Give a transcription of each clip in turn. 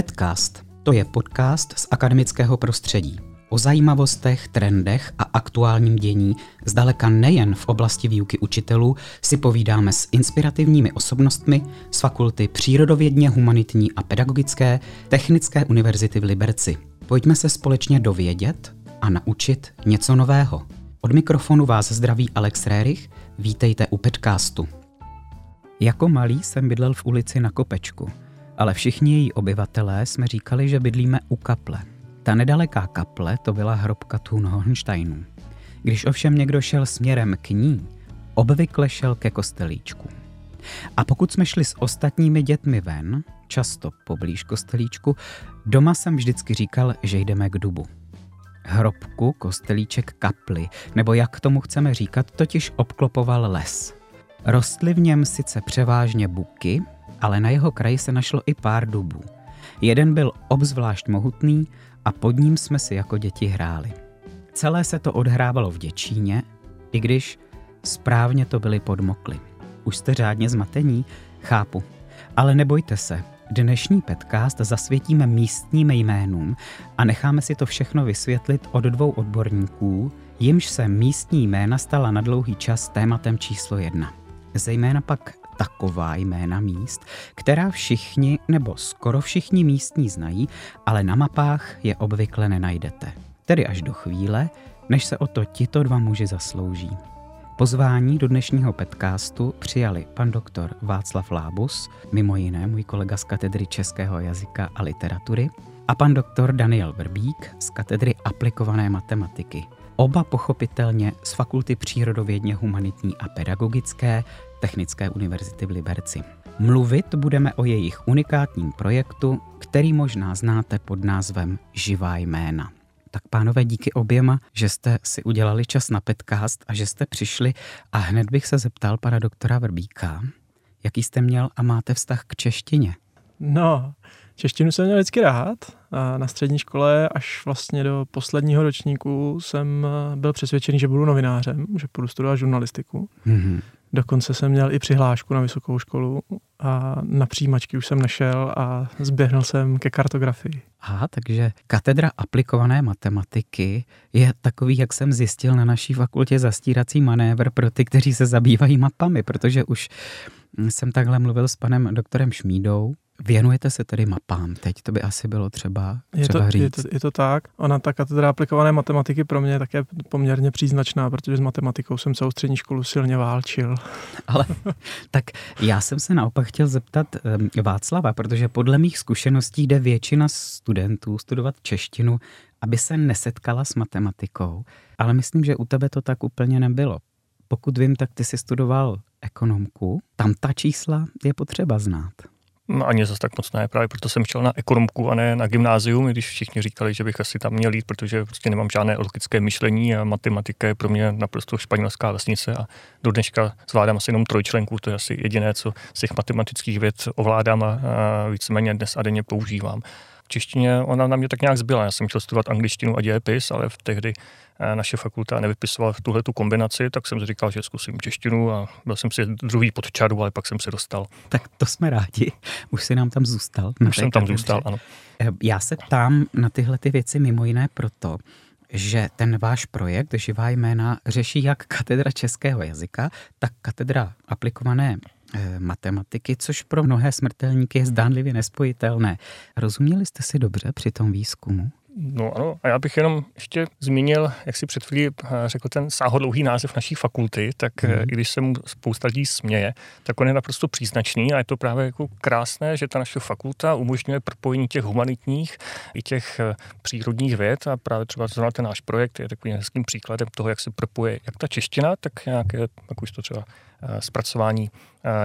Petcast to je podcast z akademického prostředí. O zajímavostech, trendech a aktuálním dění zdaleka nejen v oblasti výuky učitelů si povídáme s inspirativními osobnostmi z fakulty přírodovědně humanitní a pedagogické Technické univerzity v Liberci. Pojďme se společně dovědět a naučit něco nového. Od mikrofonu vás zdraví Alex Rérich, vítejte u Petcastu. Jako malý jsem bydlel v ulici na Kopečku – ale všichni její obyvatelé jsme říkali, že bydlíme u kaple. Ta nedaleká kaple to byla hrobka Thun Hohensteinů. Když ovšem někdo šel směrem k ní, obvykle šel ke kostelíčku. A pokud jsme šli s ostatními dětmi ven, často poblíž kostelíčku, doma jsem vždycky říkal, že jdeme k dubu. Hrobku, kostelíček, kapli, nebo jak tomu chceme říkat, totiž obklopoval les. Rostly v něm sice převážně buky, ale na jeho kraji se našlo i pár dubů. Jeden byl obzvlášť mohutný a pod ním jsme si jako děti hráli. Celé se to odhrávalo v Děčíně, i když správně to byly podmokly. Už jste řádně zmatení? Chápu. Ale nebojte se, dnešní podcast zasvětíme místním jménům a necháme si to všechno vysvětlit od dvou odborníků, jimž se místní jména stala na dlouhý čas tématem číslo jedna. Zejména pak taková jména míst, která všichni nebo skoro všichni místní znají, ale na mapách je obvykle nenajdete. Tedy až do chvíle, než se o to tito dva muži zaslouží. Pozvání do dnešního podcastu přijali pan doktor Václav Lábus, mimo jiné můj kolega z katedry českého jazyka a literatury, a pan doktor Daniel Vrbík z katedry aplikované matematiky. Oba pochopitelně z fakulty přírodovědně humanitní a pedagogické Technické univerzity v Liberci. Mluvit budeme o jejich unikátním projektu, který možná znáte pod názvem Živá jména. Tak pánové, díky oběma, že jste si udělali čas na podcast a že jste přišli a hned bych se zeptal pana doktora Vrbíka, jaký jste měl a máte vztah k češtině? No, češtinu jsem měl vždycky rád. A na střední škole až vlastně do posledního ročníku jsem byl přesvědčený, že budu novinářem, že budu studovat žurnalistiku. Mm-hmm. Dokonce jsem měl i přihlášku na vysokou školu a na přijímačky už jsem nešel a zběhnul jsem ke kartografii. Aha, takže katedra aplikované matematiky je takový, jak jsem zjistil na naší fakultě, zastírací manévr pro ty, kteří se zabývají mapami, protože už jsem takhle mluvil s panem doktorem Šmídou, Věnujete se tedy mapám teď, to by asi bylo třeba, třeba je to, říct. Je to, je to tak. Ona, ta katedra aplikované matematiky pro mě je také poměrně příznačná, protože s matematikou jsem celou střední školu silně válčil. Ale tak já jsem se naopak chtěl zeptat um, Václava, protože podle mých zkušeností jde většina studentů studovat češtinu, aby se nesetkala s matematikou, ale myslím, že u tebe to tak úplně nebylo. Pokud vím, tak ty jsi studoval ekonomku, tam ta čísla je potřeba znát. No, ani zase tak moc ne, právě proto jsem šel na ekonomku a ne na gymnázium, když všichni říkali, že bych asi tam měl jít, protože prostě nemám žádné logické myšlení a matematika je pro mě naprosto španělská vesnice a do dneška zvládám asi jenom trojčlenku, to je asi jediné, co z těch matematických věd ovládám a, víceméně dnes a denně používám češtině ona na mě tak nějak zbyla. Já jsem chtěl studovat angličtinu a dějepis, ale v tehdy eh, naše fakulta nevypisovala tuhle tu kombinaci, tak jsem si říkal, že zkusím češtinu a byl jsem si druhý pod čaru, ale pak jsem se dostal. Tak to jsme rádi. Už si nám tam zůstal. Už jsem tam zůstal, ano. Eh, já se ptám na tyhle ty věci mimo jiné proto, že ten váš projekt Živá jména řeší jak katedra českého jazyka, tak katedra aplikované Eh, matematiky, což pro mnohé smrtelníky je zdánlivě nespojitelné. Rozuměli jste si dobře při tom výzkumu? No ano, a já bych jenom ještě zmínil, jak si před chvílí eh, řekl ten sáhodlouhý název naší fakulty, tak mm. i když se mu spousta lidí směje, tak on je naprosto příznačný a je to právě jako krásné, že ta naše fakulta umožňuje propojení těch humanitních i těch přírodních věd a právě třeba zrovna ten náš projekt je takovým hezkým příkladem toho, jak se propoje jak ta čeština, tak nějaké, jak už to třeba zpracování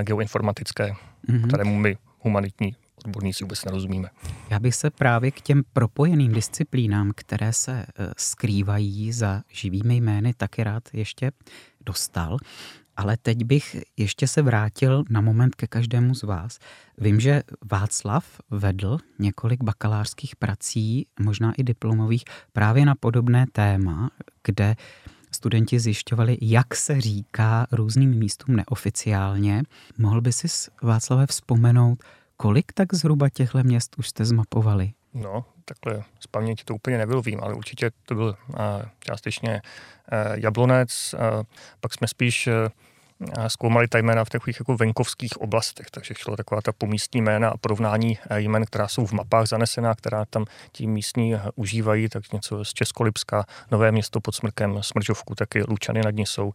geoinformatické, mm-hmm. kterému my humanitní odborníci vůbec nerozumíme. Já bych se právě k těm propojeným disciplínám, které se e, skrývají za živými jmény, taky rád ještě dostal. Ale teď bych ještě se vrátil na moment ke každému z vás. Vím, že Václav vedl několik bakalářských prací, možná i diplomových, právě na podobné téma, kde studenti zjišťovali, jak se říká různým místům neoficiálně. Mohl by si Václave vzpomenout, Kolik tak zhruba těchto měst už jste zmapovali? No, takhle z paměti to úplně nevylovím, ale určitě to byl uh, částečně uh, Jablonec, uh, pak jsme spíš zkoumali ta jména v takových jako venkovských oblastech, takže šlo taková ta pomístní jména a porovnání jmen, která jsou v mapách zanesená, která tam ti místní užívají, tak něco z Českolipska, Nové město pod Smrkem, Smržovku, taky Lučany nad ní jsou,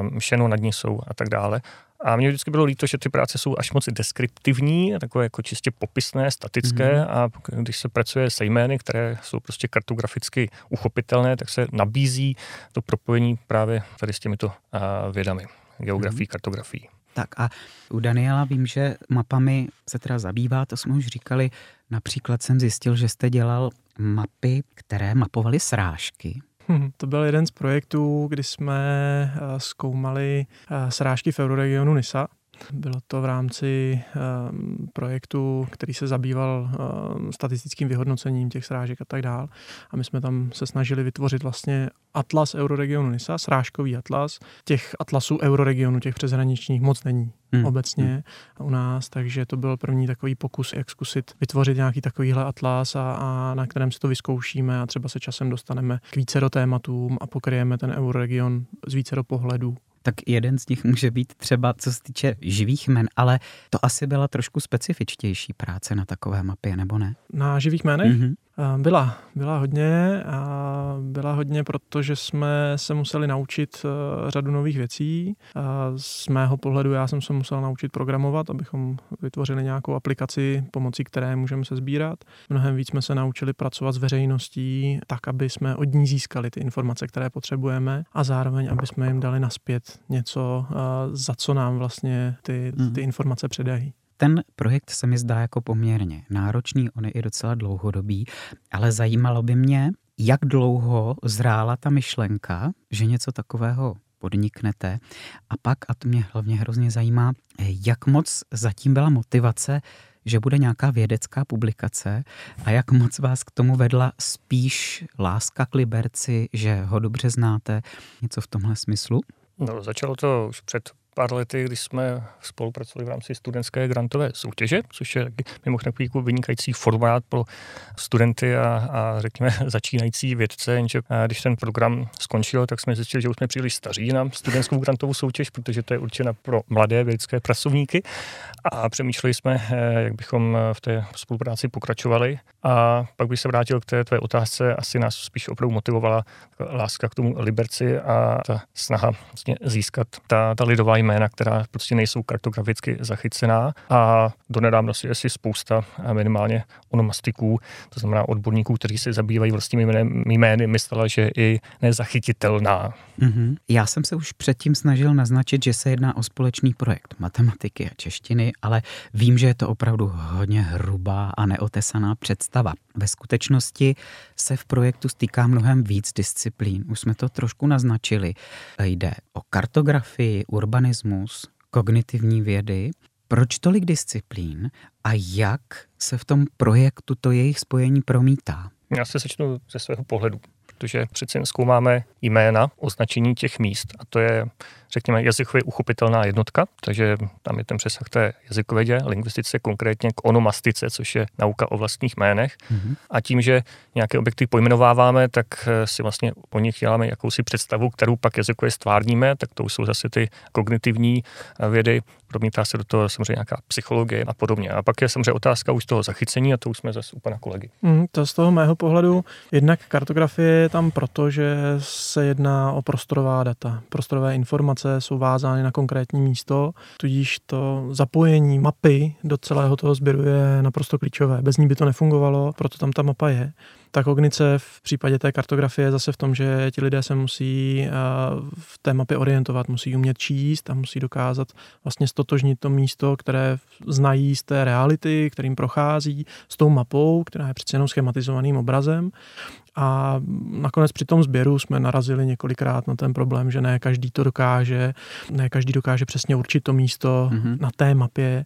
Mšeno nad ní jsou a tak dále. A mně vždycky bylo líto, že ty práce jsou až moc deskriptivní, takové jako čistě popisné, statické mm-hmm. a když se pracuje se jmény, které jsou prostě kartograficky uchopitelné, tak se nabízí to propojení právě tady s těmito vědami, geografií, mm-hmm. kartografií. Tak a u Daniela vím, že mapami se teda zabývá, to jsme už říkali. Například jsem zjistil, že jste dělal mapy, které mapovaly srážky. To byl jeden z projektů, kdy jsme eh, zkoumali eh, srážky v euroregionu NISA. Bylo to v rámci um, projektu, který se zabýval um, statistickým vyhodnocením těch srážek a tak dál. A my jsme tam se snažili vytvořit vlastně atlas euroregionu NISA, srážkový atlas. Těch atlasů euroregionu, těch přeshraničních, moc není hmm. obecně hmm. u nás, takže to byl první takový pokus, jak zkusit vytvořit nějaký takovýhle atlas a, a na kterém si to vyzkoušíme a třeba se časem dostaneme k více do tématům a pokryjeme ten euroregion z více do pohledů tak jeden z nich může být třeba, co se týče živých men, ale to asi byla trošku specifičtější práce na takové mapě, nebo ne? Na živých jménech? Mm-hmm. Byla, byla hodně a byla hodně, protože jsme se museli naučit eh, řadu nových věcí. Z mého pohledu já jsem se musel naučit programovat, abychom vytvořili nějakou aplikaci, pomocí které můžeme se sbírat. Mnohem víc jsme se naučili pracovat s veřejností tak, aby jsme od ní získali ty informace, které potřebujeme a zároveň, aby jsme jim dali naspět něco, eh, za co nám vlastně ty, ty mhm. informace předají. Ten projekt se mi zdá jako poměrně náročný, on je i docela dlouhodobý, ale zajímalo by mě, jak dlouho zrála ta myšlenka, že něco takového podniknete. A pak, a to mě hlavně hrozně zajímá, jak moc zatím byla motivace, že bude nějaká vědecká publikace a jak moc vás k tomu vedla spíš láska k Liberci, že ho dobře znáte, něco v tomhle smyslu? No, začalo to už před pár lety, když jsme spolupracovali v rámci studentské grantové soutěže, což je mimo takový jako vynikající formát pro studenty a, a řekněme začínající vědce, jenže když ten program skončil, tak jsme zjistili, že už jsme příliš staří na studentskou grantovou soutěž, protože to je určena pro mladé vědecké pracovníky. A přemýšleli jsme, eh, jak bychom v té spolupráci pokračovali. A pak bych se vrátil k té tvé otázce, asi nás spíš opravdu motivovala láska k tomu Liberci a ta snaha vlastně získat ta, ta lidová jména, která prostě nejsou kartograficky zachycená a donedávno si asi spousta minimálně onomastiků, to znamená odborníků, kteří se zabývají vlastními jmény, myslela, že i nezachytitelná. Mm-hmm. Já jsem se už předtím snažil naznačit, že se jedná o společný projekt matematiky a češtiny, ale vím, že je to opravdu hodně hrubá a neotesaná představa. Ve skutečnosti se v projektu stýká mnohem víc disciplín. Už jsme to trošku naznačili. Jde o kartografii, urbanismus, kognitivní vědy. Proč tolik disciplín a jak se v tom projektu to jejich spojení promítá? Já se začnu ze svého pohledu protože přece jen zkoumáme jména, označení těch míst a to je, řekněme, jazykově uchopitelná jednotka, takže tam je ten přesah té jazykovědě, lingvistice, konkrétně k onomastice, což je nauka o vlastních jménech. Mm-hmm. A tím, že nějaké objekty pojmenováváme, tak eh, si vlastně o nich děláme jakousi představu, kterou pak jazykově stvárníme, tak to jsou zase ty kognitivní eh, vědy, promítá se do toho samozřejmě nějaká psychologie a podobně. A pak je samozřejmě otázka už toho zachycení a to už jsme zase u pana kolegy. Mm, to z toho mého pohledu jednak kartografie je tam proto, že se jedná o prostorová data. Prostorové informace jsou vázány na konkrétní místo, tudíž to zapojení mapy do celého toho sběru je naprosto klíčové. Bez ní by to nefungovalo, proto tam ta mapa je. Ta kognice v případě té kartografie je zase v tom, že ti lidé se musí eh, v té mapě orientovat, musí umět číst a musí dokázat vlastně stotožnit to místo, které znají z té reality, kterým prochází, s tou mapou, která je přece jenom schematizovaným obrazem a nakonec při tom sběru jsme narazili několikrát na ten problém, že ne každý to dokáže, ne každý dokáže přesně určit to místo mm-hmm. na té mapě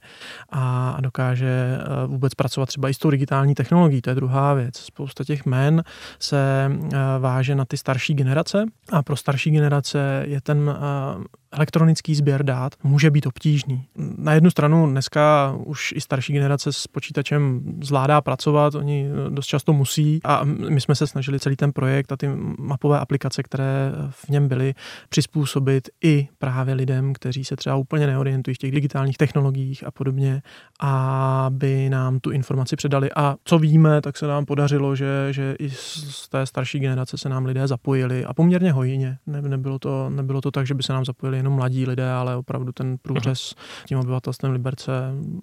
a dokáže eh, vůbec pracovat třeba i s tou digitální technologií, to je druhá věc. Spousta těch men se eh, váže na ty starší generace. A pro starší generace je ten eh, elektronický sběr dát může být obtížný. Na jednu stranu dneska už i starší generace s počítačem zvládá pracovat, oni dost často musí a my jsme se snažili celý ten projekt a ty mapové aplikace, které v něm byly, přizpůsobit i právě lidem, kteří se třeba úplně neorientují v těch digitálních technologiích a podobně, aby nám tu informaci předali. A co víme, tak se nám podařilo, že, že i z té starší generace se nám lidé zapojili a poměrně hojně. Ne, nebylo, to, nebylo to tak, že by se nám zapojili jenom mladí lidé, ale opravdu ten průřez tím obyvatelstvem Liberce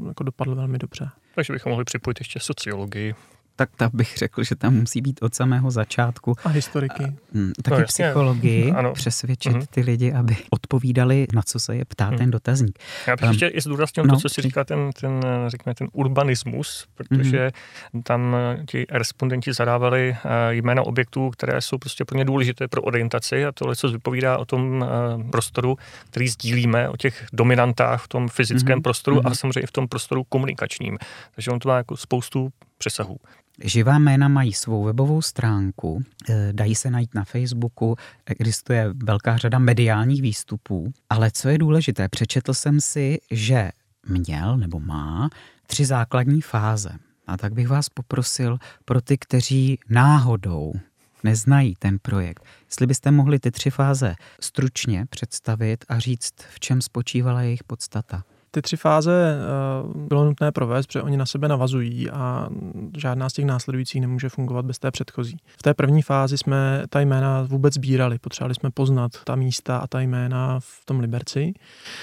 jako dopadl velmi dobře. Takže bychom mohli připojit ještě sociologii tak ta bych řekl, že tam musí být od samého začátku. A historiky. A, hm, taky no, psychologii, ano. přesvědčit mm-hmm. ty lidi, aby odpovídali, na co se je ptá mm. ten dotazník. Já bych um, ještě i zdůraznil no, to, co si říká ten, ten, řekněme, ten urbanismus, protože mm-hmm. tam ti respondenti zadávali eh, jména objektů, které jsou prostě pro ně důležité pro orientaci a tohle, co vypovídá o tom eh, prostoru, který sdílíme, o těch dominantách v tom fyzickém mm-hmm. prostoru mm-hmm. a samozřejmě i v tom prostoru komunikačním. Takže on to má jako spoustu přesahů. Živá jména mají svou webovou stránku, eh, dají se najít na Facebooku, existuje velká řada mediálních výstupů, ale co je důležité, přečetl jsem si, že měl nebo má tři základní fáze. A tak bych vás poprosil pro ty, kteří náhodou neznají ten projekt, jestli byste mohli ty tři fáze stručně představit a říct, v čem spočívala jejich podstata. Ty tři fáze eh, bylo nutné provést, protože oni na sebe navazují a žádná z těch následujících nemůže fungovat bez té předchozí. V té první fázi jsme ta jména vůbec sbírali, potřebovali jsme poznat ta místa a ta jména v tom Liberci.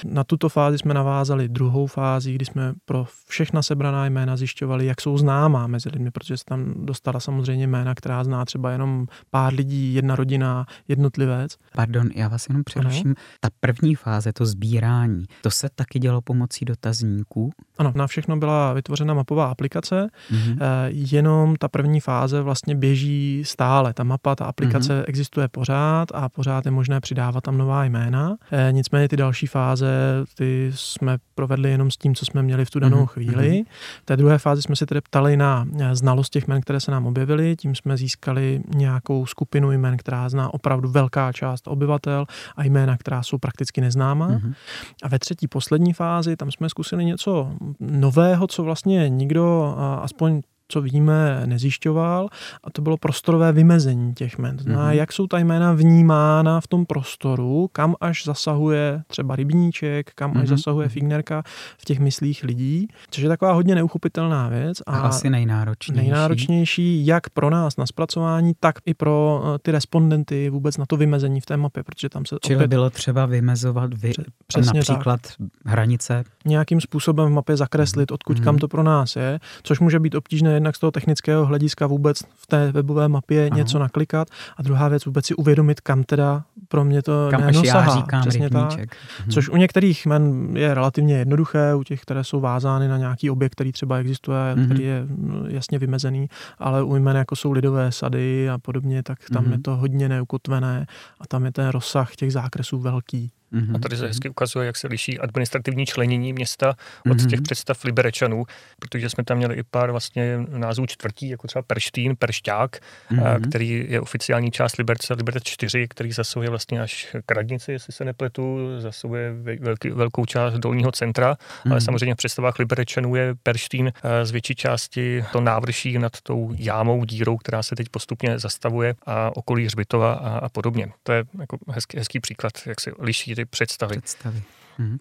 Na tuto fázi jsme navázali druhou fázi, kdy jsme pro všechna sebraná jména zjišťovali, jak jsou známá mezi lidmi, protože se tam dostala samozřejmě jména, která zná třeba jenom pár lidí, jedna rodina, jednotlivec. Pardon, já vás jenom přeruším. Ta první fáze, to sbírání, to se taky dělo pomocí dotazníků? Ano, na všechno byla vytvořena mapová aplikace, mm-hmm. jenom ta první fáze vlastně běží stále. Ta mapa, ta aplikace mm-hmm. existuje pořád a pořád je možné přidávat tam nová jména. Eh, nicméně ty další fáze, ty jsme provedli jenom s tím, co jsme měli v tu danou mm-hmm. chvíli. V té druhé fázi jsme se tedy ptali na eh, znalost těch jmen, které se nám objevily, tím jsme získali nějakou skupinu jmen, která zná opravdu velká část obyvatel a jména, která jsou prakticky neznámá. Mm-hmm. A ve třetí, poslední fázi fázi, tam jsme zkusili něco nového, co vlastně nikdo, aspoň co víme, nezjišťoval a to bylo prostorové vymezení těch jmen. mm-hmm. jak jsou ta jména vnímána v tom prostoru, kam až zasahuje třeba rybníček, kam mm-hmm. až mhm. zasahuje fignerka v těch myslích lidí, což je taková hodně neuchopitelná věc. A, a asi nejnáročnější. Nejnáročnější jak pro nás na zpracování, tak i pro eh, ty respondenty vůbec na to vymezení v té mapě, protože tam se Čili opět... bylo třeba vymezovat vy, Přesně například tak. hranice? Nějakým způsobem v mapě zakreslit, odkud mm-hmm. kam to pro nás je, což může být obtížné jednak z toho technického hlediska vůbec v té webové mapě ano. něco naklikat a druhá věc vůbec si uvědomit, kam teda pro mě to kam až já říkám Přesně tak. Mhm. Což u některých men je relativně jednoduché, u těch, které jsou vázány na nějaký objekt, který třeba existuje, mhm. který je mm, jasně vymezený, ale u jmen jako jsou lidové sady a podobně, tak tam mhm. je to hodně neukotvené a tam je ten rozsah těch zákresů velký. Mm-hmm. A tady se hezky ukazuje, jak se liší administrativní členění města od mm-hmm. těch představ Liberečanů, protože jsme tam měli i pár vlastně názvů čtvrtí, jako třeba Perštín, Peršťák, mm-hmm. který je oficiální část Liberce, Liberec 4, který zasahuje vlastně až k radnici, jestli se nepletu, zasahuje velký, velkou část dolního centra, mm-hmm. ale samozřejmě v představách Liberečanů je Perštín z větší části to návrší nad tou jámou, dírou, která se teď postupně zastavuje a okolí Hřbitova a, a podobně. To je jako hezký, hezký příklad, jak se liší ty představy. představy. Mhm.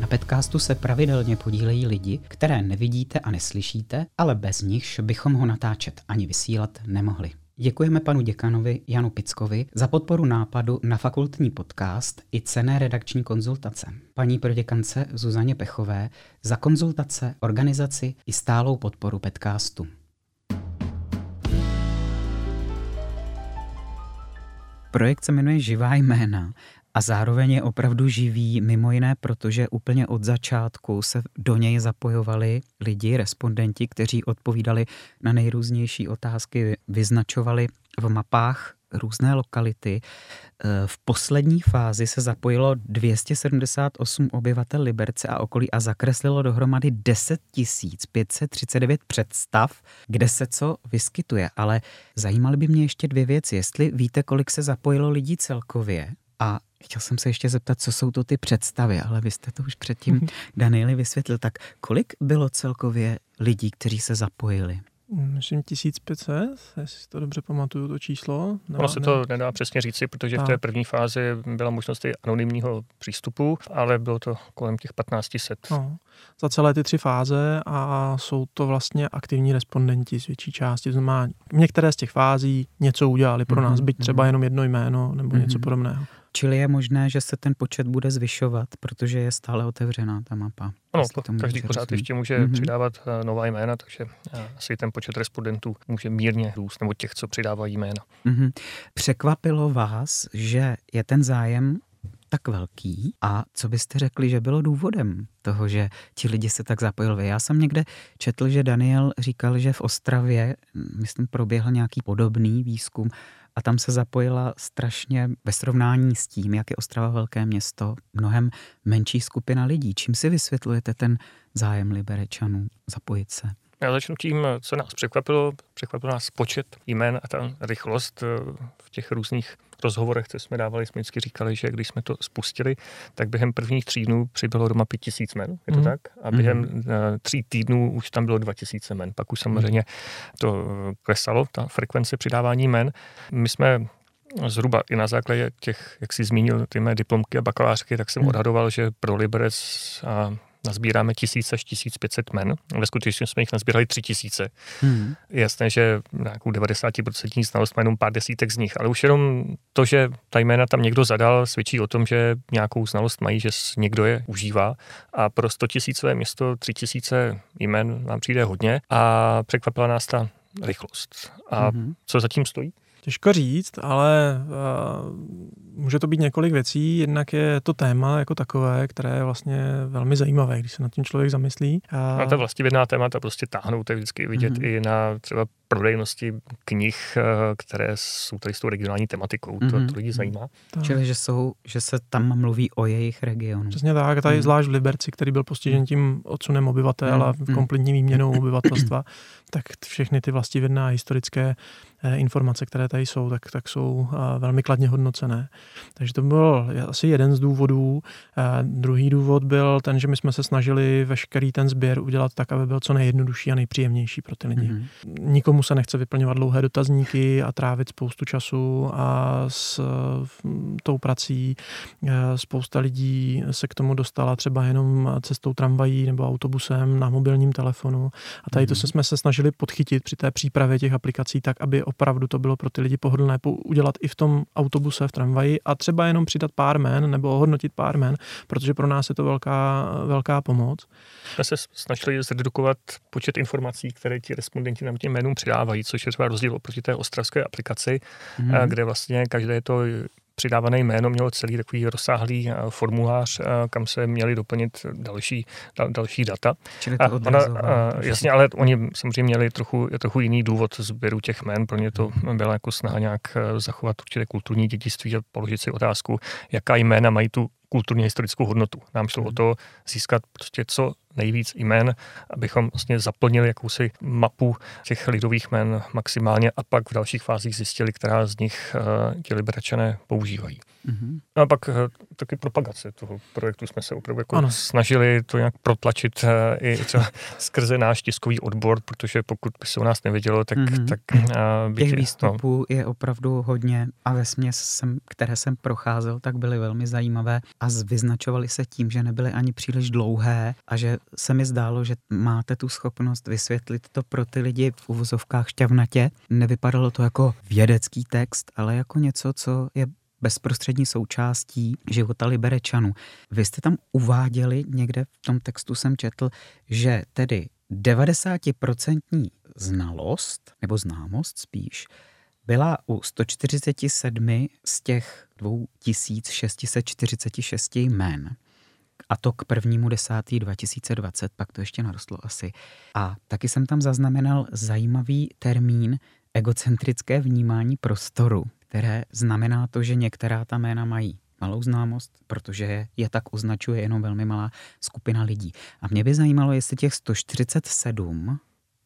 Na podcastu se pravidelně podílejí lidi, které nevidíte a neslyšíte, ale bez nichž bychom ho natáčet ani vysílat nemohli. Děkujeme panu děkanovi Janu Pickovi za podporu nápadu na fakultní podcast i cené redakční konzultace. Paní proděkance Zuzaně Pechové za konzultace, organizaci i stálou podporu podcastu. Projekt se jmenuje Živá jména a zároveň je opravdu živý, mimo jiné, protože úplně od začátku se do něj zapojovali lidi, respondenti, kteří odpovídali na nejrůznější otázky, vyznačovali v mapách různé lokality. Eh, v poslední fázi se zapojilo 278 obyvatel Liberce a okolí a zakreslilo dohromady 10 539 představ, kde se co vyskytuje. Ale zajímaly by mě ještě dvě věci. Jestli víte, kolik se zapojilo lidí celkově a Chtěl jsem se ještě zeptat, co jsou to ty představy, ale vy jste to už předtím, mhm. Danieli, vysvětlil. Tak kolik bylo celkově lidí, kteří se zapojili? Myslím 1500, jestli to dobře pamatuju, to číslo. Ne, ono se to nedá přesně říci, protože v té první fázi byla možnost i anonymního přístupu, ale bylo to kolem těch 1500. No, za celé ty tři fáze a jsou to vlastně aktivní respondenti z větší části. To znamená, některé z těch fází něco udělali pro nás, mm-hmm. byť třeba mhm. jenom jedno jméno nebo mm-hmm. něco podobného. Čili je možné, že se ten počet bude zvyšovat, protože je stále otevřená ta mapa. Ano, každý pořád rozumí. ještě může mm-hmm. přidávat uh, nová jména, takže uh, asi ten počet respondentů může mírně růst, nebo těch, co přidávají jména. Mm-hmm. Překvapilo vás, že je ten zájem tak velký a co byste řekli, že bylo důvodem toho, že ti lidi se tak zapojili? Já jsem někde četl, že Daniel říkal, že v Ostravě, myslím, proběhl nějaký podobný výzkum a tam se zapojila strašně ve srovnání s tím, jak je Ostrava velké město, mnohem menší skupina lidí. Čím si vysvětlujete ten zájem Liberečanů zapojit se? Já začnu tím, co nás překvapilo. Překvapil nás počet jmén a ta rychlost eh, v těch různých rozhovorech, co jsme dávali, jsme vždycky říkali, že když jsme to spustili, tak během prvních tří dnů přibylo doma pět tisíc men, je to mm. tak? A během mm. tří týdnů už tam bylo dva tisíce men. Pak už samozřejmě to klesalo, ta frekvence přidávání men. My jsme zhruba i na základě těch, jak jsi zmínil, ty mé diplomky a bakalářky, tak jsem mm. odhadoval, že pro Liberec a nazbíráme 1000 až 1500 men. Ve skutečnosti jsme jich nazbírali 3000. Hmm. Je jasné, že nějakou 90% znalost má jenom pár desítek z nich, ale už jenom to, že ta jména tam někdo zadal, svědčí o tom, že nějakou znalost mají, že někdo je užívá. A pro 100 tisícové město 3000 jmen nám přijde hodně a překvapila nás ta rychlost. A hmm. co zatím stojí? Těžko říct, ale uh, může to být několik věcí. Jednak je to téma jako takové, které je vlastně velmi zajímavé, když se nad tím člověk zamyslí. A ta vlastivědná témata prostě táhnou, to je vždycky vidět mm-hmm. i na třeba prodejnosti knih, eh, které jsou tady s tou regionální tematikou. Mm-hmm. To, mhm. to lidi zajímá. Tak. Čili, že, jsou, že se tam mluví o jejich regionu. Přesně tak. Tady mm. zvlášť v Liberci, který byl postižen tím odsunem obyvatel mm. a mhm. kompletní výměnou obyvatelstva, tak všechny ty vlastivědná historické eh, informace, které tady jsou, tak, tak jsou eh, velmi kladně hodnocené. Takže to byl asi jeden z důvodů. Druhý důvod byl ten, že my jsme se snažili veškerý ten sběr udělat tak, aby byl co nejjednodušší a nejpříjemnější pro ty lidi. Mm. Nikomu nikomu se nechce vyplňovat dlouhé dotazníky a trávit spoustu času a s tou prací e, spousta lidí se k tomu dostala třeba jenom cestou tramvají nebo autobusem na mobilním telefonu. A tady to mhm. jsme se snažili podchytit při té přípravě těch aplikací tak, aby opravdu to bylo pro ty lidi pohodlné udělat i v tom autobuse, v tramvaji a třeba jenom přidat pár men nebo ohodnotit pár men, protože pro nás je to velká, velká pomoc. Jsme se snažili zredukovat počet informací, které ti respondenti nám těm jménům přidávají, což je třeba rozdíl oproti té ostravské aplikaci, mm. kde vlastně každé to přidávané jméno mělo celý takový rozsáhlý eh, formulář, eh, kam se měli doplnit další, dal, další data. Čili to ona, a, jasně, ale oni samozřejmě měli trochu, trochu jiný důvod sběru těch jmén. Pro ně to byla jako snaha nějak zachovat určité kulturní dědictví a položit si otázku, jaká jména mají tu kulturně historickou hodnotu. Nám šlo o hmm. to získat prostě co nejvíc jmén, abychom vlastně zaplnili jakousi mapu těch lidových jmén maximálně a pak v dalších fázích zjistili, která z nich uh, ti liberačané používají. Mm-hmm. A pak uh, taky propagace toho projektu jsme se opravdu jako snažili to nějak protlačit uh, i třeba skrze náš tiskový odbor, protože pokud by se u nás nevědělo, tak... Mm-hmm. tak uh, Těch výstupů no. je opravdu hodně a ve směs, které jsem procházel, tak byly velmi zajímavé a vyznačovali se tím, že nebyly ani příliš dlouhé a že se mi zdálo, že máte tu schopnost vysvětlit to pro ty lidi v uvozovkách šťavnatě. Nevypadalo to jako vědecký text, ale jako něco, co je bezprostřední součástí života Liberečanů. Vy jste tam uváděli, někde v tom textu jsem četl, že tedy 90% znalost, nebo známost spíš, byla u 147 z těch 2646 jmén. A to k prvnímu desátý 2020, pak to ještě narostlo asi. A taky jsem tam zaznamenal zajímavý termín egocentrické vnímání prostoru. Které znamená to, že některá ta jména mají malou známost, protože je tak označuje jenom velmi malá skupina lidí. A mě by zajímalo, jestli těch 147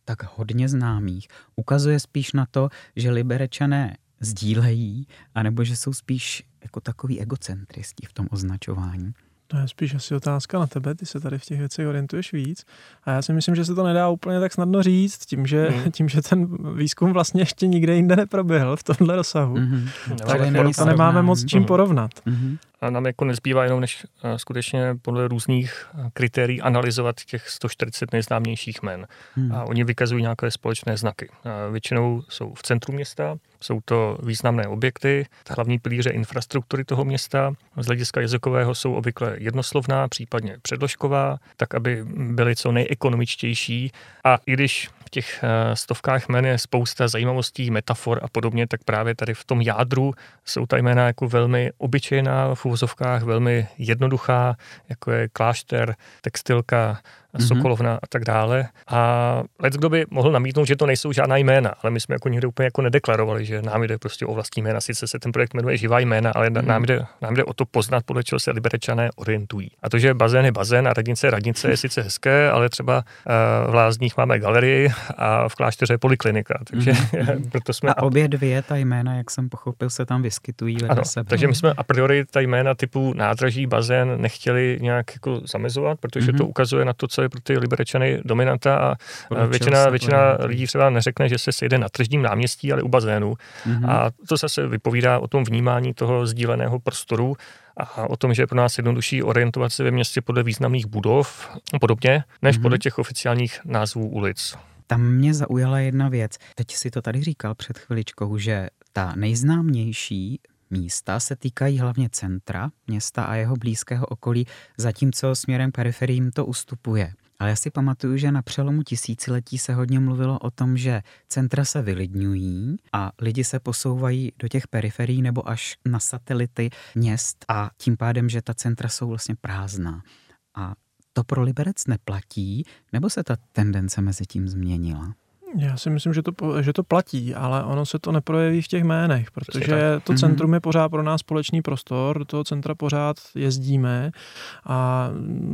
tak hodně známých ukazuje spíš na to, že liberečané sdílejí, anebo že jsou spíš jako takový egocentristi v tom označování. To je spíš asi otázka na tebe, ty se tady v těch věcech orientuješ víc. A já si myslím, že se to nedá úplně tak snadno říct, tím, že, mm. tím, že ten výzkum vlastně ještě nikde jinde neproběhl v tomhle rozsahu. Mm-hmm. Takže to nemáme moc čím mm. porovnat. Mm-hmm. A nám jako nezbývá jenom než uh, skutečně podle různých uh, kritérií analyzovat těch 140 nejznámějších men. Hmm. A oni vykazují nějaké společné znaky. Většinou jsou v centru města, jsou to významné objekty, hlavní pilíře infrastruktury toho města. Z hlediska jazykového jsou obvykle jednoslovná, případně předložková, tak aby byly co nejekonomičtější. A i když v těch stovkách jmen je spousta zajímavostí, metafor a podobně, tak právě tady v tom jádru jsou ta jména jako velmi obyčejná, v uvozovkách velmi jednoduchá, jako je klášter, textilka, mm-hmm. Sokolovna a tak dále. A let kdo by mohl namítnout, že to nejsou žádná jména, ale my jsme jako nikdy úplně jako nedeklarovali, že nám jde prostě o vlastní jména. Sice se ten projekt jmenuje Živá jména, ale mm-hmm. nám, jde, nám jde o to poznat, podle čeho se liberečané orientují. A to, že bazén je bazén a radnice je radnice, je sice hezké, ale třeba uh, v Lázních máme galerii a v klášteře je poliklinika. Takže mm-hmm. proto jsme... A obě dvě ta jména, jak jsem pochopil, se tam vyskytují ano, sebe. Takže my jsme a priori ta jména typu nádraží, bazén nechtěli nějak jako zamezovat, protože mm-hmm. to ukazuje na to, co je pro ty liberečany dominanta a většina, většina lidí třeba neřekne, že se sejde na tržním náměstí, ale u bazénu. Mm-hmm. A to zase vypovídá o tom vnímání toho sdíleného prostoru a o tom, že je pro nás jednodušší orientovat se ve městě podle významných budov a podobně, než mm-hmm. podle těch oficiálních názvů ulic. Tam mě zaujala jedna věc. Teď si to tady říkal před chviličkou, že ta nejznámější místa se týkají hlavně centra města a jeho blízkého okolí, zatímco směrem periferiím to ustupuje. Ale já si pamatuju, že na přelomu tisíciletí se hodně mluvilo o tom, že centra se vylidňují a lidi se posouvají do těch periferií nebo až na satelity měst a tím pádem, že ta centra jsou vlastně prázdná. A to pro Liberec neplatí, nebo se ta tendence mezi tím změnila? Já si myslím, že to, že to platí, ale ono se to neprojeví v těch jménech, protože to mhm. centrum je pořád pro nás společný prostor, do toho centra pořád jezdíme a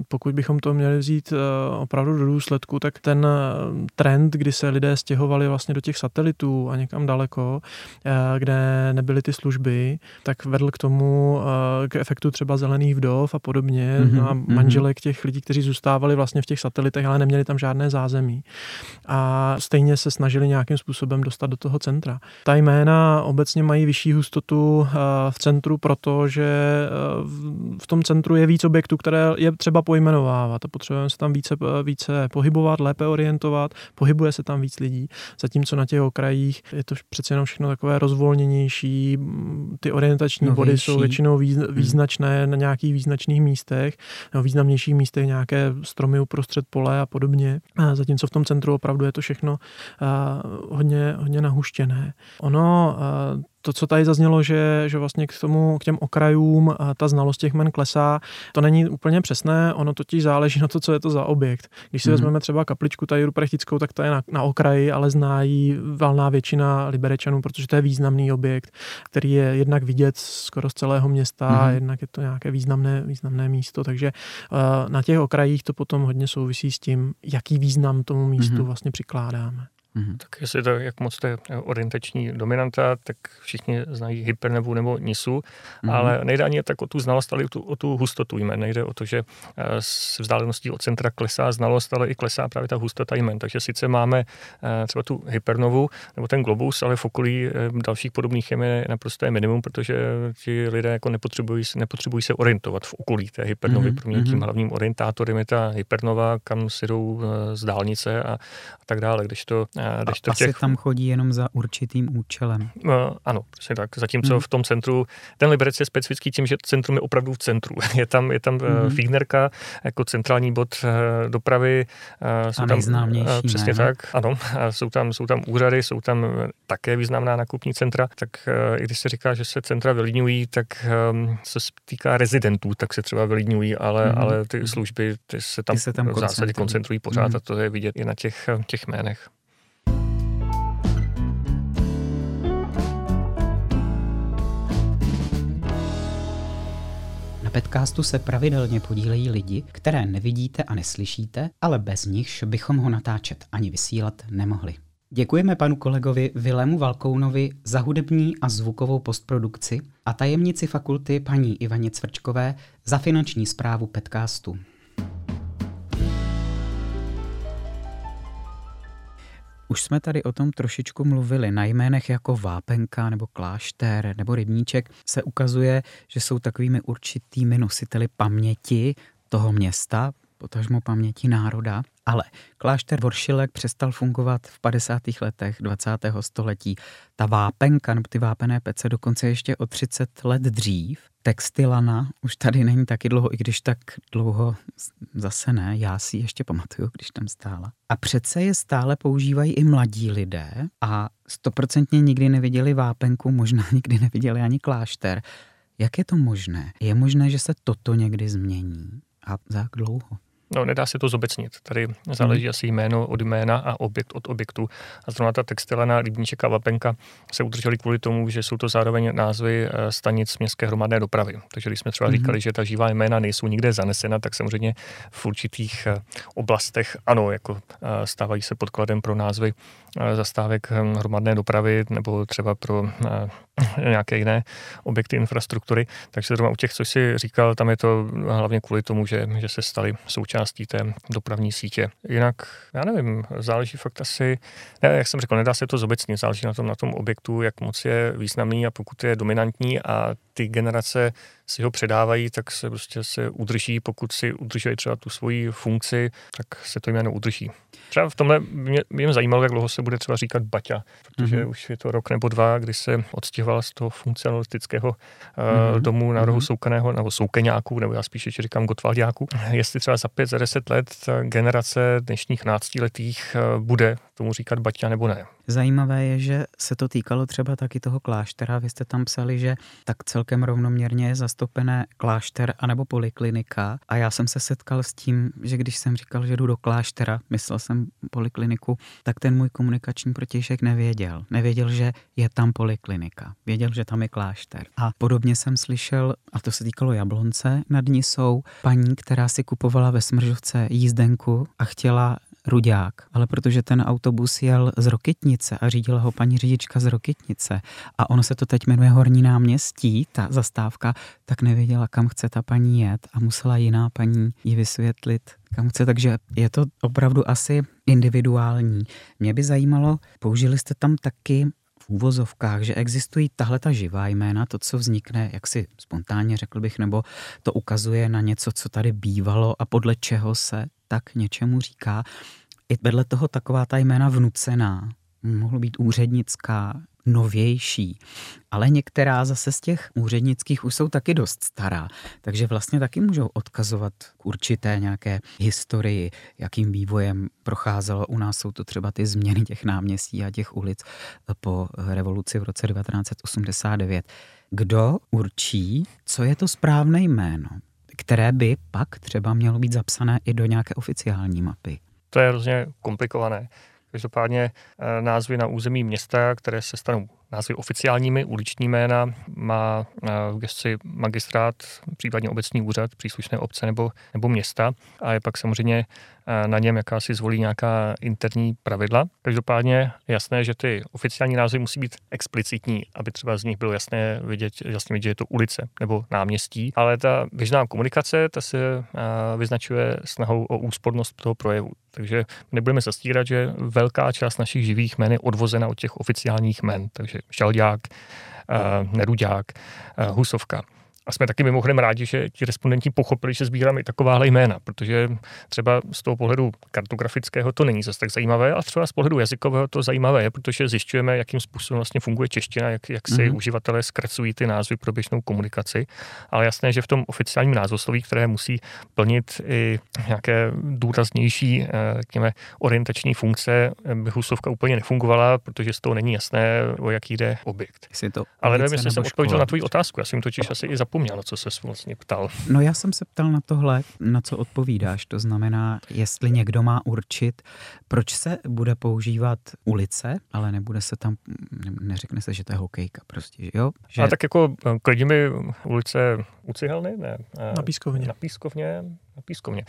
pokud bychom to měli vzít eh, opravdu do důsledku, tak ten eh, trend, kdy se lidé stěhovali vlastně do těch satelitů a někam daleko, eh, kde nebyly ty služby, tak vedl k tomu, k efektu třeba zelených vdov a podobně mm-hmm. a mhm. manželek těch lidí, kteří zůstávali vlastně v těch satelitech, ale neměli tam žádné zázemí. A stejně stejně se snažili nějakým způsobem dostat do toho centra. Ta jména obecně mají vyšší hustotu eh, v centru, protože eh, v tom centru je víc objektů, které je třeba pojmenovávat. A potřebujeme se tam více, eh, více pohybovat, lépe orientovat, pohybuje se tam víc lidí, zatímco na těch okrajích je to přece jenom všechno takové rozvolněnější, ty orientační no, body jsou většinou hmm. význačné na nějakých význačných místech, nebo významnějších místech nějaké stromy uprostřed pole a podobně, a zatímco v tom centru opravdu je to všechno hodně, hodně nahuštěné. Ono to, co tady zaznělo, že, že vlastně k tomu, k těm okrajům ta znalost těch men klesá, to není úplně přesné, ono totiž záleží na to, co je to za objekt. Když si mm. vezmeme třeba kapličku tady Ruprechtickou, tak ta je na, na okraji, ale zná ji valná většina liberečanů, protože to je významný objekt, který je jednak vidět skoro z celého města, mm. jednak je to nějaké významné, významné místo, takže uh, na těch okrajích to potom hodně souvisí s tím, jaký význam tomu místu mm. vlastně přikládáme. Mm-hmm. Tak jestli to, jak moc to je orientační dominanta, tak všichni znají hypernevu nebo nisu, mm-hmm. ale nejde ani tak o tu znalost, ale o tu, o tu hustotu jmen. Nejde o to, že eh, s vzdáleností od centra klesá znalost, ale i klesá právě ta hustota jmen. Takže sice máme eh, třeba tu hypernovu nebo ten globus, ale v okolí eh, dalších podobných jem je naprosto minimum, protože ti lidé jako nepotřebují, nepotřebují se orientovat v okolí té hypernovy. Mm-hmm. Pro mě tím mhm. hlavním orientátorem je ta hypernova, kam si jdou z dálnice a, a tak dále, když to když to Asi těch... tam chodí jenom za určitým účelem. No, ano, přesně tak. Zatímco hmm. v tom centru, ten Liberec je specifický tím, že centrum je opravdu v centru. Je tam, je tam hmm. Fígnerka jako centrální bod eh, dopravy. Eh, jsou a nejznámější, tam, Přesně ne? tak, ano. A jsou tam, jsou tam úřady, jsou tam také významná nakupní centra. Tak i když se říká, že se centra vylidňují, tak ehm, se týká rezidentů, tak se třeba vylidňují, ale, hmm. ale ty služby ty se tam, ty se tam v zásadě koncentrují pořád hmm. a to je vidět i na těch, těch jménech. Na podcastu se pravidelně podílejí lidi, které nevidíte a neslyšíte, ale bez nichž bychom ho natáčet ani vysílat nemohli. Děkujeme panu kolegovi Vilému Valkounovi za hudební a zvukovou postprodukci a tajemnici fakulty paní Ivaně Cvrčkové za finanční zprávu podcastu. Už jsme tady o tom trošičku mluvili. Na jménech jako Vápenka nebo Klášter nebo Rybníček se ukazuje, že jsou takovými určitými nositeli paměti toho města, potažmo paměti národa. Ale klášter Voršilek přestal fungovat v 50. letech 20. století. Ta vápenka, nebo ty vápené pece dokonce ještě o 30 let dřív. Textilana už tady není taky dlouho, i když tak dlouho zase ne, já si ještě pamatuju, když tam stála. A přece je stále používají i mladí lidé a stoprocentně nikdy neviděli vápenku, možná nikdy neviděli ani klášter. Jak je to možné? Je možné, že se toto někdy změní? A za jak dlouho? No, nedá se to zobecnit. Tady záleží hmm. asi jméno od jména a objekt od objektu. A zrovna ta textilena Rybníček a Vapenka se udrželi kvůli tomu, že jsou to zároveň názvy eh, stanic městské hromadné dopravy. Takže když jsme třeba hmm. říkali, že ta živá jména nejsou nikde zanesena, tak samozřejmě v určitých eh, oblastech ano, jako eh, stávají se podkladem pro názvy zastávek hromadné dopravy nebo třeba pro nějaké jiné objekty infrastruktury. Takže zrovna u těch, co jsi říkal, tam je to hlavně kvůli tomu, že, že se staly součástí té dopravní sítě. Jinak, já nevím, záleží fakt asi, ne, jak jsem řekl, nedá se to zobecně, záleží na tom, na tom objektu, jak moc je významný a pokud je dominantní a ty generace si ho předávají, tak se prostě se udrží, pokud si udržují třeba tu svoji funkci, tak se to jméno udrží. Třeba v tomhle mě, mě zajímalo, jak dlouho se bude třeba říkat Baťa, protože mm-hmm. už je to rok nebo dva, kdy se odstěhoval z toho funkcionalistického uh, mm-hmm. domu na rohu mm-hmm. Soukaného, nebo Soukeňáků, nebo já spíš ještě říkám Gotwaldiáků. Jestli třeba za pět, za deset let ta generace dnešních náctiletých uh, bude tomu říkat Baťa nebo ne. Zajímavé je, že se to týkalo třeba taky toho kláštera. Vy jste tam psali, že tak celkem rovnoměrně je zastoupené klášter anebo poliklinika. A já jsem se setkal s tím, že když jsem říkal, že jdu do kláštera, myslel jsem polikliniku, tak ten můj komunikační protějšek nevěděl. Nevěděl, že je tam poliklinika. Věděl, že tam je klášter. A podobně jsem slyšel, a to se týkalo Jablonce, nad ní jsou paní, která si kupovala ve Smržovce jízdenku a chtěla Ruďák, ale protože ten autobus jel z Rokytnice a řídila ho paní řidička z Rokytnice a ono se to teď jmenuje Horní náměstí, ta zastávka, tak nevěděla, kam chce ta paní jet a musela jiná paní jí vysvětlit, kam chce, takže je to opravdu asi individuální. Mě by zajímalo, použili jste tam taky v úvozovkách, že existují tahle ta živá jména, to, co vznikne, jak si spontánně řekl bych, nebo to ukazuje na něco, co tady bývalo a podle čeho se tak něčemu říká. I vedle toho taková ta jména vnucená, mohlo být úřednická, novější, ale některá zase z těch úřednických už jsou taky dost stará, takže vlastně taky můžou odkazovat k určité nějaké historii, jakým vývojem procházelo. U nás jsou to třeba ty změny těch náměstí a těch ulic po revoluci v roce 1989. Kdo určí, co je to správné jméno? Které by pak třeba mělo být zapsané i do nějaké oficiální mapy. To je hrozně komplikované. Každopádně eh, názvy na území města, které se stanou názvy oficiálními, uliční jména, má eh, v gesci magistrát, případně obecní úřad příslušné obce nebo, nebo města a je pak samozřejmě eh, na něm, jaká si zvolí nějaká interní pravidla. Každopádně jasné, že ty oficiální názvy musí být explicitní, aby třeba z nich bylo jasné vidět, jasně vidět, že je to ulice nebo náměstí, ale ta běžná komunikace, ta se eh, vyznačuje snahou o úspornost toho projevu. Takže nebudeme zastírat, že velká část našich živých jmen je odvozena od těch oficiálních jmen. Takže Žalďák, eh, Neruďák, eh, Husovka. A jsme taky mimochodem rádi, že ti respondenti pochopili, že sbíráme i takováhle jména, protože třeba z toho pohledu kartografického to není zase tak zajímavé, a třeba z pohledu jazykového to zajímavé je, protože zjišťujeme, jakým způsobem vlastně funguje čeština, jak, jak si mm-hmm. uživatelé zkracují ty názvy pro běžnou komunikaci. Ale jasné, že v tom oficiálním názvosloví, které musí plnit i nějaké důraznější, eh, řekněme, orientační funkce, by husovka úplně nefungovala, protože z toho není jasné, o jaký jde objekt. to Ale nevím, jestli jsem odpověděl na tvoji otázku. Já jsem totiž asi i zapomněl zapomněl, na co se vlastně ptal. No já jsem se ptal na tohle, na co odpovídáš. To znamená, jestli někdo má určit, proč se bude používat ulice, ale nebude se tam, neřekne se, že to je hokejka prostě, že jo? Že... A tak jako eh, klidíme ulice u Cihelny, ne? Eh, na Pískovně. Na Pískovně, na Pískovně.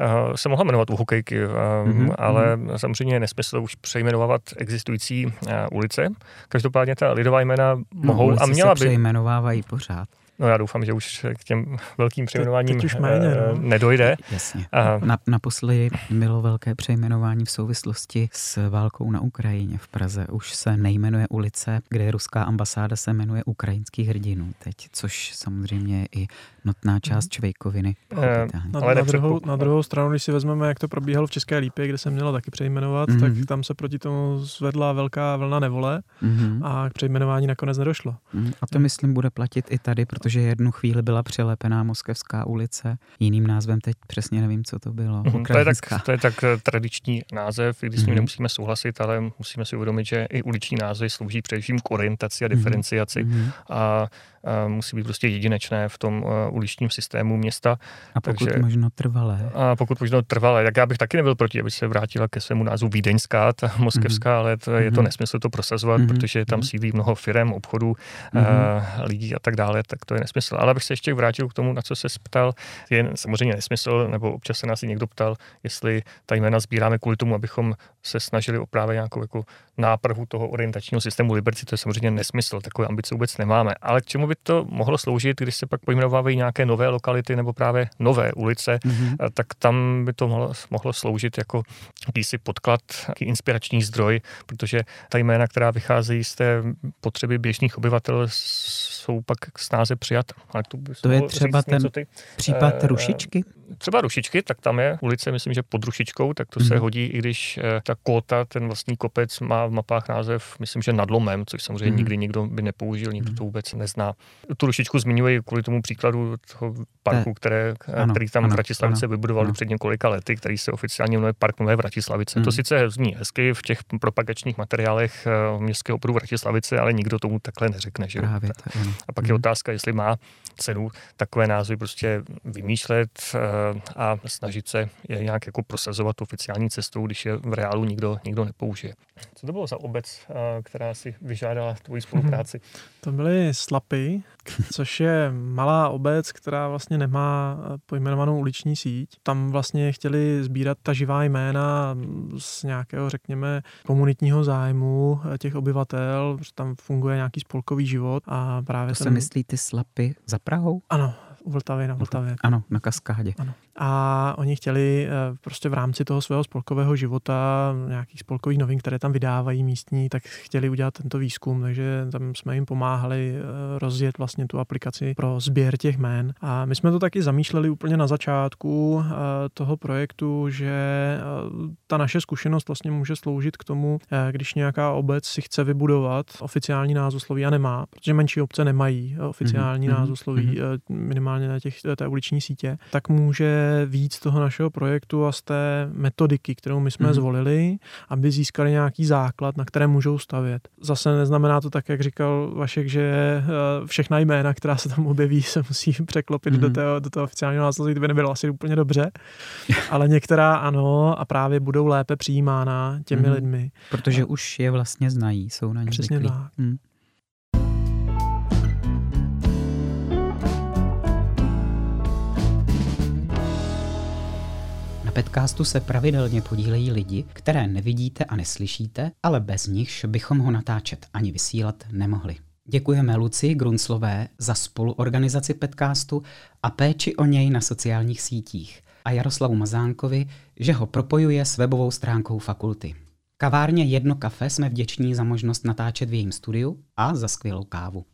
Uh, se mohla jmenovat u hokejky, mm-hmm. ale mm-hmm. samozřejmě je nesmysl už přejmenovávat existující uh, ulice. Každopádně ta lidová jména no, mohou no, a měla se by... přejmenovávají pořád. No já doufám, že už k těm velkým přejmenováním teď, teď méně, no. nedojde. Jasně. A... Na, naposledy bylo velké přejmenování v souvislosti s válkou na Ukrajině v Praze. Už se nejmenuje ulice, kde je ruská ambasáda, se jmenuje Ukrajinských hrdinů teď, což samozřejmě je i notná část mhm. Čvejkoviny. Eh, na, ale na, druhou, na druhou stranu, když si vezmeme, jak to probíhalo v České Lípě, kde se mělo taky přejmenovat, mm-hmm. tak tam se proti tomu zvedla velká vlna nevole mm-hmm. a k přejmenování nakonec nedošlo. Mm, a to myslím bude platit i tady, protože jednu chvíli byla přelepená Moskevská ulice, jiným názvem teď přesně nevím, co to bylo. Mm-hmm. To, je tak, to je tak eh, tradiční název, i když s ním mm-hmm. nemusíme souhlasit, ale musíme si uvědomit, že i uliční názvy slouží především k orientaci a mhm. diferenciaci. Mm-hmm. A musí být prostě jedinečné v tom uličním systému města. A pokud Takže, možno trvalé. A pokud možno trvalé, tak já bych taky nebyl proti, aby se vrátila ke svému názvu Vídeňská, ta moskevská, mm-hmm. ale to, je to mhm. nesmysl to prosazovat, mm-hmm. protože tam mhm. sídlí mnoho firm, obchodů, mm-hmm. lidí a tak dále, tak to je nesmysl. Ale abych se ještě vrátil k tomu, na co se ptal, je samozřejmě nesmysl, nebo občas se nás i někdo ptal, jestli ta jména sbíráme kvůli tomu, abychom se snažili o právě nějakou jako nápravu toho orientačního systému Liberty, to je samozřejmě nesmysl, takové ambice vůbec nemáme. Ale k čemu by to mohlo sloužit, když se pak pojmenovávají nějaké nové lokality nebo právě nové ulice, mm-hmm. tak tam by to mohlo, mohlo sloužit jako jakýsi podklad, jaký inspirační zdroj, protože ta jména, která vycházejí z té potřeby běžných obyvatel, jsou pak snáze přijata. Ale to, to je třeba ten ty, případ uh, rušičky? Třeba rušičky, tak tam je ulice, myslím, že pod rušičkou, tak to mm-hmm. se mhm. hodí, i když uh, ta kóta, ten vlastní kopec má v mapách název, myslím, že nadlomem, což samozřejmě mm-hmm. nikdy nikdo by nepoužil, nikdo mm-hmm. to vůbec nezná. Tu rušičku zmiňuji kvůli tomu příkladu toho parku, které, ano, který tam ano, Vratislavice ano, vybudovali ano. před několika lety, který se oficiálně jmenuje Park Nové Vratislavice. Mm. To sice zní hezky v těch propagačních materiálech městského obvodu Vratislavice, ale nikdo tomu takhle neřekne. Že? Právě, tak, a pak je otázka, jestli má cenu takové názvy prostě vymýšlet uh, a snažit se je nějak jako prosazovat oficiální cestou, když je v reálu nikdo, nikdo nepoužije. Co to bylo za obec, uh, která si vyžádala tvoji spolupráci? To byly Slapy, což je malá obec, která vlastně nemá eh, pojmenovanou uliční síť. Tam vlastně chtěli sbírat ta živá jména z nějakého, řekněme, komunitního zájmu eh, těch obyvatel, protože tam funguje nějaký spolkový život a právě to ten... se myslí ty slapy za Prahou? Ano, v Vltavě, na Vltavě. Ano, na Kaskádě. Ano. A oni chtěli eh, prostě v rámci toho svého spolkového života, nějakých spolkových novin, které tam vydávají místní, tak chtěli udělat tento výzkum, takže tam jsme jim pomáhali eh, rozjet vlastně tu aplikaci pro sběr těch jmén. A my jsme to taky zamýšleli úplně na začátku eh, toho projektu, že ta naše zkušenost vlastně může sloužit k tomu, když nějaká obec si chce vybudovat oficiální názvosloví a nemá, protože menší obce nemají oficiální mm-hmm. názvosloví mm-hmm. minimálně na těch, té uliční sítě, tak může víc toho našeho projektu a z té metodiky, kterou my jsme mm. zvolili, aby získali nějaký základ, na kterém můžou stavět. Zase neznamená to tak, jak říkal Vašek, že eh, všechna jména, která se tam objeví, se musí překlopit mm. do, mhm. toho, do toho oficiálního následu, kdyby nebylo asi úplně dobře, ale některá ano a právě budou lépe přijímána těmi mm. lidmi. Protože a... už je vlastně znají, jsou na ně Přesně zvyklí. tak. Mm. Na podcastu se pravidelně podílejí lidi, které nevidíte a neslyšíte, ale bez nichž bychom ho natáčet ani vysílat nemohli. Děkujeme Luci Grunslové za spoluorganizaci podcastu a péči o něj na sociálních sítích a Jaroslavu Mazánkovi, že ho propojuje s webovou stránkou fakulty. Kavárně Jedno kafe jsme vděční za možnost natáčet v jejím studiu a za skvělou kávu.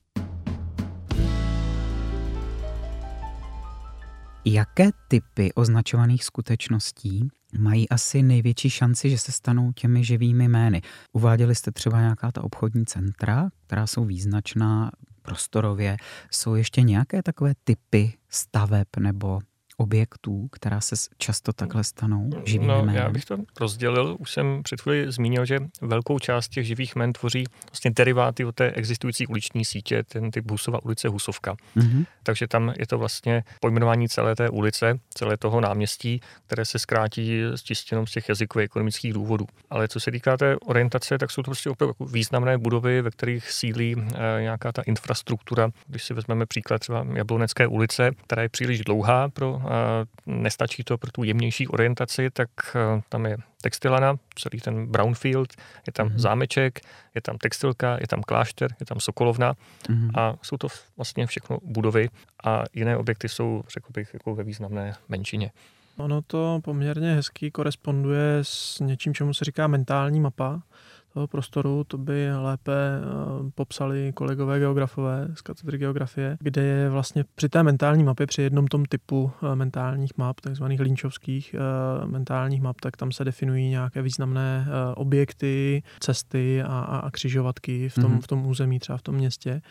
Jaké typy označovaných skutečností mají asi největší šanci, že se stanou těmi živými jmény? Uváděli jste třeba nějaká ta obchodní centra, která jsou význačná prostorově. Jsou ještě nějaké takové typy staveb nebo objektů, která se často takhle stanou živým no? Já bych to rozdělil. Už jsem před chvíli zmínil, že velkou část těch živých jmen tvoří vlastně deriváty od té existující uliční sítě, ten typ Husova ulice Husovka. Mm-hmm. Takže tam je to vlastně pojmenování celé té ulice, celé toho náměstí, které se zkrátí s čistě z těch jazykových ekonomických důvodů. Ale co se týká té orientace, tak jsou to prostě opravdu významné budovy, ve kterých sídlí e, nějaká ta infrastruktura. Když si vezmeme příklad třeba Jablonecké ulice, která je příliš dlouhá pro nestačí to pro tu jemnější orientaci, tak tam je textilana, celý ten brownfield, je tam mm-hmm. zámeček, je tam textilka, je tam klášter, je tam sokolovna mm-hmm. a jsou to vlastně všechno budovy a jiné objekty jsou, řekl bych, jako ve významné menšině. Ono to poměrně hezky koresponduje s něčím, čemu se říká mentální mapa toho prostoru, to by lépe eh, popsali kolegové geografové z katedry geografie, kde je vlastně při té mentální mapě, při jednom tom typu eh, mentálních map, takzvaných linčovských eh, mentálních map, tak tam se definují nějaké významné objekty, cesty a, a křižovatky v tom, mm-hmm. v tom území, třeba v tom městě.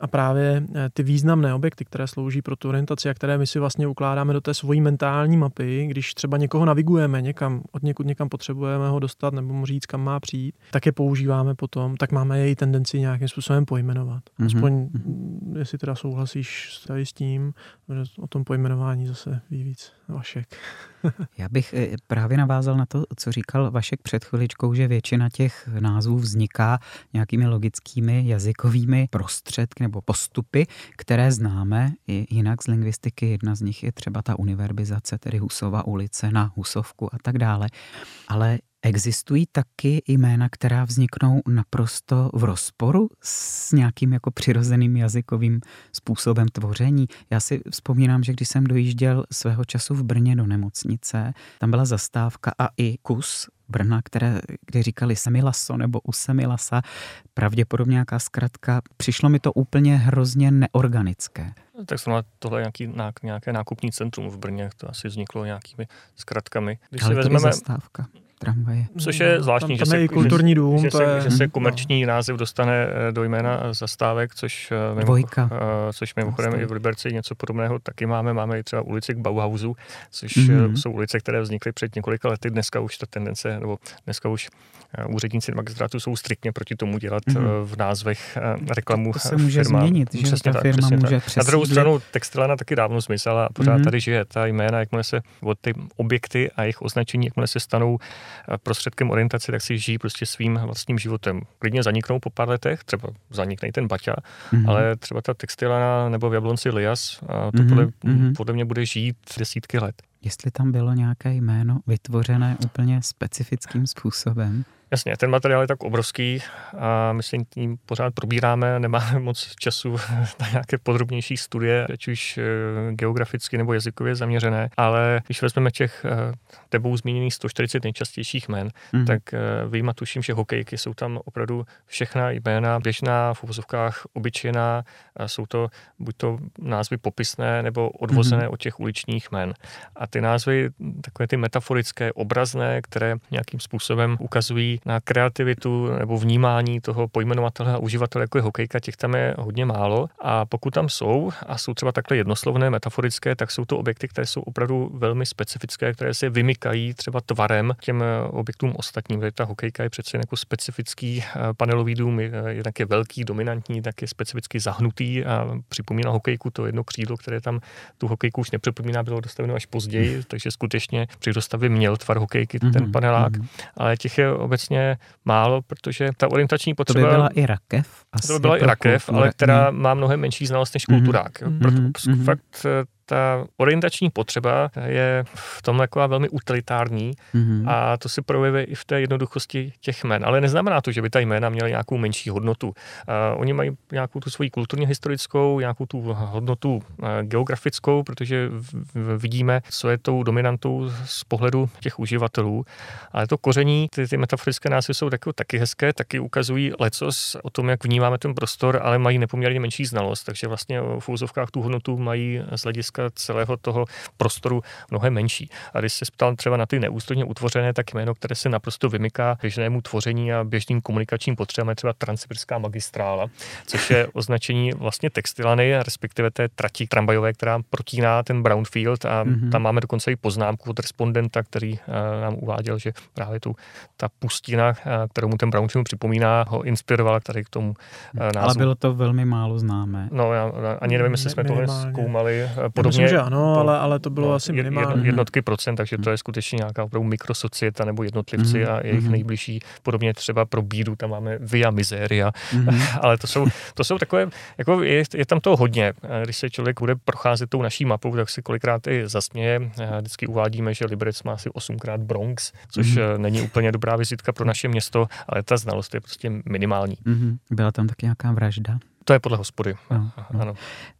A právě ty významné objekty, které slouží pro tu orientaci a které my si vlastně ukládáme do té svojí mentální mapy, když třeba někoho navigujeme někam, od někud někam potřebujeme ho dostat nebo mu říct, kam má přijít, tak tak je používáme potom, tak máme její tendenci nějakým způsobem pojmenovat. Mm-hmm. Aspoň, mm-hmm. jestli teda souhlasíš tady s tím, že o tom pojmenování zase ví víc Vašek. Já bych eh, právě navázal na to, co říkal Vašek před chviličkou, že většina těch názvů vzniká nějakými logickými jazykovými prostředky nebo postupy, které známe i jinak z lingvistiky. Jedna z nich je třeba ta univerbizace, tedy Husova ulice na Husovku a tak dále. Ale Existují taky jména, která vzniknou naprosto v rozporu s nějakým jako přirozeným jazykovým způsobem tvoření. Já si vzpomínám, že když jsem dojížděl svého času v Brně do nemocnice, tam byla zastávka a i kus Brna, které, kde říkali Semilaso nebo u Semilasa, pravděpodobně nějaká zkratka. Přišlo mi to úplně hrozně neorganické. Tak tohle je nějaký, nějaké nákupní centrum v Brně, to asi vzniklo nějakými zkratkami. Když Ale si vezmeme, zastávka tramvaje. Což je no, zvláštní, tam, tam že, se, kulturní dům, že, to je... že, se, se komerční název dostane eh, do jména zastávek, což, eh, Dvojka. Eh, což mimochodem i v Liberci něco podobného taky máme. Máme i třeba ulici k Bauhausu, což mm-hmm. jsou ulice, které vznikly před několika lety. Dneska už ta tendence, nebo dneska už úředníci magistrátu jsou striktně proti tomu dělat mm-hmm. v názvech reklamu To se může firma. změnit, že ta tak, firma může tak. Na druhou stranu textilana taky dávno smysl a pořád mm-hmm. tady žije. Ta jména, jakmile se od ty objekty a jejich označení, jakmile se stanou prostředkem orientace, tak si žijí prostě svým vlastním životem. Klidně zaniknou po pár letech, třeba zanikne i ten Baťa, mm-hmm. ale třeba ta textilana nebo v Jablonci Lias, a to mm-hmm. podle, mhm. podle mě bude žít desítky let. Jestli tam bylo nějaké jméno vytvořené úplně specifickým způsobem, Jasně, ten materiál je tak obrovský a my se tím pořád probíráme, nemáme moc času na nějaké podrobnější studie, ať už eh, geograficky nebo jazykově zaměřené, ale když vezmeme těch eh, tebou zmíněných 140 nejčastějších jmen, mm. tak eh, vyjma tuším, že hokejky jsou tam opravdu všechna jména běžná, v uvozovkách obyčejná, jsou to buď to názvy popisné nebo odvozené mm. od těch uličních jmen. A ty názvy, takové ty metaforické, obrazné, které nějakým způsobem ukazují na kreativitu nebo vnímání toho pojmenovatele a uživatele, jako je hokejka, těch tam je hodně málo. A pokud tam jsou a jsou třeba takhle jednoslovné, metaforické, tak jsou to objekty, které jsou opravdu velmi specifické, které se vymykají třeba tvarem těm eh, objektům ostatním. Protože ta hokejka je přece jako specifický eh, panelový dům, jednak je velký, dominantní, tak je specificky zahnutý a připomíná hokejku to jedno křídlo, které tam tu hokejku už nepřipomíná, bylo dostaveno až později, takže skutečně při dostavě měl tvar hokejky ten mm-hmm. panelák, mm-hmm. ale těch je obecně vlastně málo, protože ta orientační potřeba... To by byla i rakev. Asi to by byla i rakev, ale která má mnohem menší znalost než kulturák. Mm-hmm. Proto mm-hmm. fakt eh, ta orientační potřeba je v tom taková velmi utilitární mm-hmm. a to se projevuje i v té jednoduchosti těch jmen. Ale neznamená to, že by ta jména měla nějakou menší hodnotu. Uh, oni mají nějakou tu svoji kulturně historickou, nějakou tu hodnotu uh, geografickou, protože v, vidíme, co je tou dominantou z pohledu těch uživatelů. Ale to koření, ty, ty metaforické názvy jsou taky, taky hezké, taky ukazují lecos o tom, jak vnímáme ten prostor, ale mají nepoměrně menší znalost. Takže vlastně v úzovkách tu hodnotu mají z hlediska celého toho prostoru mnohem menší. A když se ptal třeba na ty neústředně utvořené, tak jméno, které se naprosto vymyká běžnému tvoření a běžným komunikačním potřebám, je třeba Transsibirská magistrála, což je označení vlastně textilany, respektive té trati tramvajové, která protíná ten brownfield a mm-hmm. tam máme dokonce i poznámku od respondenta, který uh, nám uváděl, že právě tu, ta pustina, uh, kterou mu ten brownfield připomíná, ho inspirovala tady k tomu uh, názvu. Ale bylo to velmi málo známé. No, já ani nevím, jestli jsme tohle zkoumali. Podobně, Myslím, že ano, to, ale, ale to bylo no, asi minimálně. Jednotky procent, takže to je skutečně nějaká opravdu mikrosocieta nebo jednotlivci mm-hmm. a jejich mm-hmm. nejbližší. Podobně třeba pro bídu, tam máme via miseria, mm-hmm. ale to jsou, to jsou takové, jako je, je tam toho hodně. Když se člověk bude procházet tou naší mapou, tak si kolikrát i zasměje. Vždycky uvádíme, že Liberec má asi osmkrát Bronx, což mm-hmm. není úplně dobrá vizitka pro naše město, ale ta znalost je prostě minimální. Mm-hmm. Byla tam taky nějaká vražda? To je podle hospody. No, no. Ano.